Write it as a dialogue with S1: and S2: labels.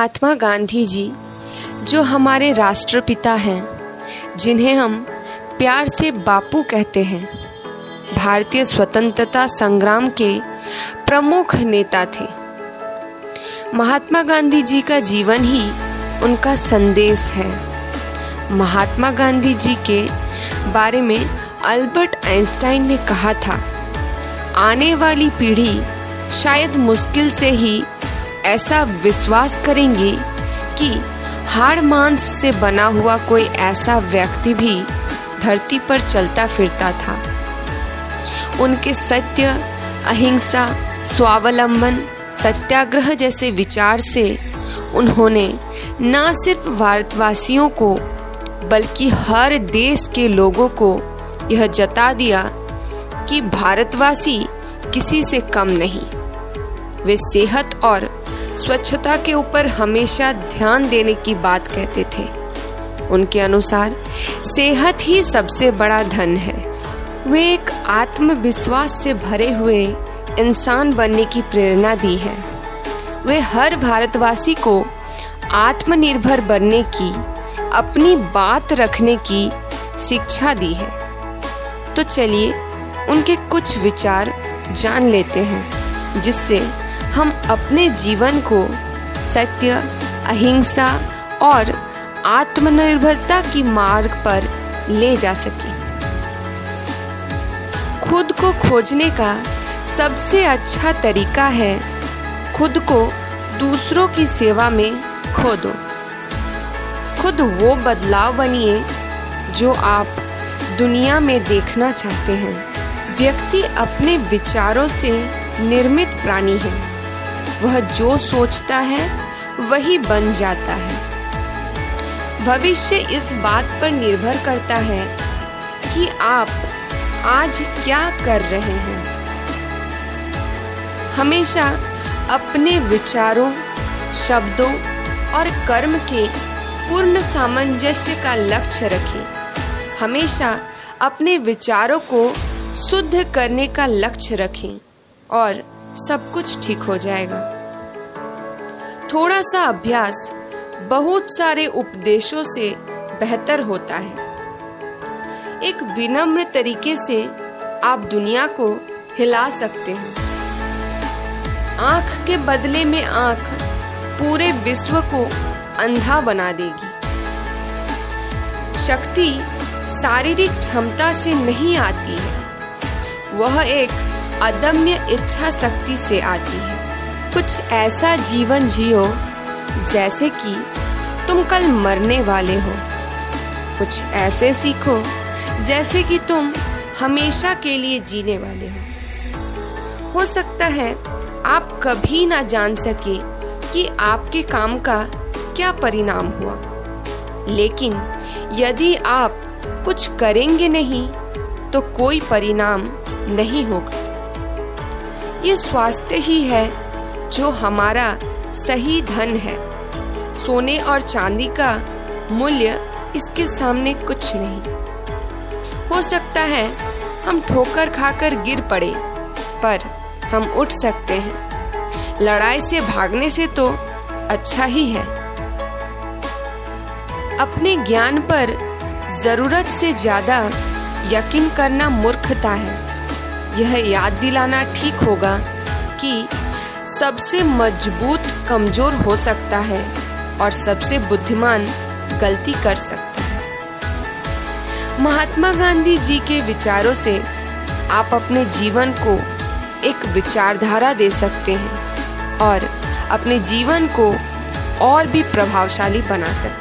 S1: महात्मा गांधी जी जो हमारे राष्ट्रपिता हैं, जिन्हें हम प्यार से बापू कहते हैं, भारतीय स्वतंत्रता संग्राम के प्रमुख नेता थे। महात्मा गांधी जी का जीवन ही उनका संदेश है। महात्मा गांधी जी के बारे में अल्बर्ट आइंस्टाइन ने कहा था, आने वाली पीढ़ी शायद मुश्किल से ही ऐसा विश्वास करेंगे कि हाड़ मांस से बना हुआ कोई ऐसा व्यक्ति भी धरती पर चलता फिरता था। उनके सत्य, अहिंसा, स्वावलंबन, सत्याग्रह जैसे विचार से उन्होंने न सिर्फ़ भारतवासियों को, बल्कि हर देश के लोगों को यह जता दिया कि भारतवासी किसी से कम नहीं। वे सेहत और स्वच्छता के ऊपर हमेशा ध्यान देने की बात कहते थे। उनके अनुसार, सेहत ही सबसे बड़ा धन है। वे एक आत्मविश्वास से भरे हुए इंसान बनने की प्रेरणा दी है। वे हर भारतवासी को आत्मनिर्भर बनने की, अपनी बात रखने की शिक्षा दी है। तो चलिए, उनके कुछ विचार जान लेते हैं, जिससे हम अपने जीवन को सत्य, अहिंसा और आत्मनिर्भरता की मार्ग पर ले जा सके। खुद को खोजने का सबसे अच्छा तरीका है खुद को दूसरों की सेवा में खो दो खुद वो बदलाव बनिए जो आप दुनिया में देखना चाहते हैं। व्यक्ति अपने विचारों से निर्मित प्राणी है। वह जो सोचता है, वही बन जाता है। भविष्य इस बात पर निर्भर करता है कि आप आज क्या कर रहे हैं। हमेशा अपने विचारों, शब्दों और कर्म के पूर्ण सामंजस्य का लक्ष्य रखें। हमेशा अपने विचारों को शुद्ध करने का लक्ष्य रखें और सब कुछ ठीक हो जाएगा। थोड़ा सा अभ्यास बहुत सारे उपदेशों से बेहतर होता है। एक विनम्र तरीके से आप दुनिया को हिला सकते हैं। आँख के बदले में आँख पूरे विश्व को अंधा बना देगी। शक्ति शारीरिक क्षमता से नहीं आती है। वह एक अदम्य इच्छा शक्ति से आती है। कुछ ऐसा जीवन जियो, जैसे कि तुम कल मरने वाले हो। कुछ ऐसे सीखो, जैसे कि तुम हमेशा के लिए जीने वाले हो। हो सकता है आप कभी ना जान सके कि आपके काम का क्या परिणाम हुआ। लेकिन यदि आप कुछ करेंगे नहीं तो कोई परिणाम नहीं होगा। ये स्वास्थ्य ही है, जो हमारा सही धन है। सोने और चांदी का मूल्य इसके सामने कुछ नहीं। हो सकता है हम ठोकर खाकर गिर पड़े, पर हम उठ सकते हैं। लड़ाई से भागने से तो अच्छा ही है। अपने ज्ञान पर ज़रूरत से ज़्यादा यकीन करना मूर्खता है। यह याद दिलाना ठीक होगा कि सबसे मज़बूत कमज़ोर हो सकता है और सबसे बुद्धिमान गलती कर सकता है। महात्मा गांधी जी के विचारों से आप अपने जीवन को एक विचारधारा दे सकते हैं और अपने जीवन को और भी प्रभावशाली बना सकते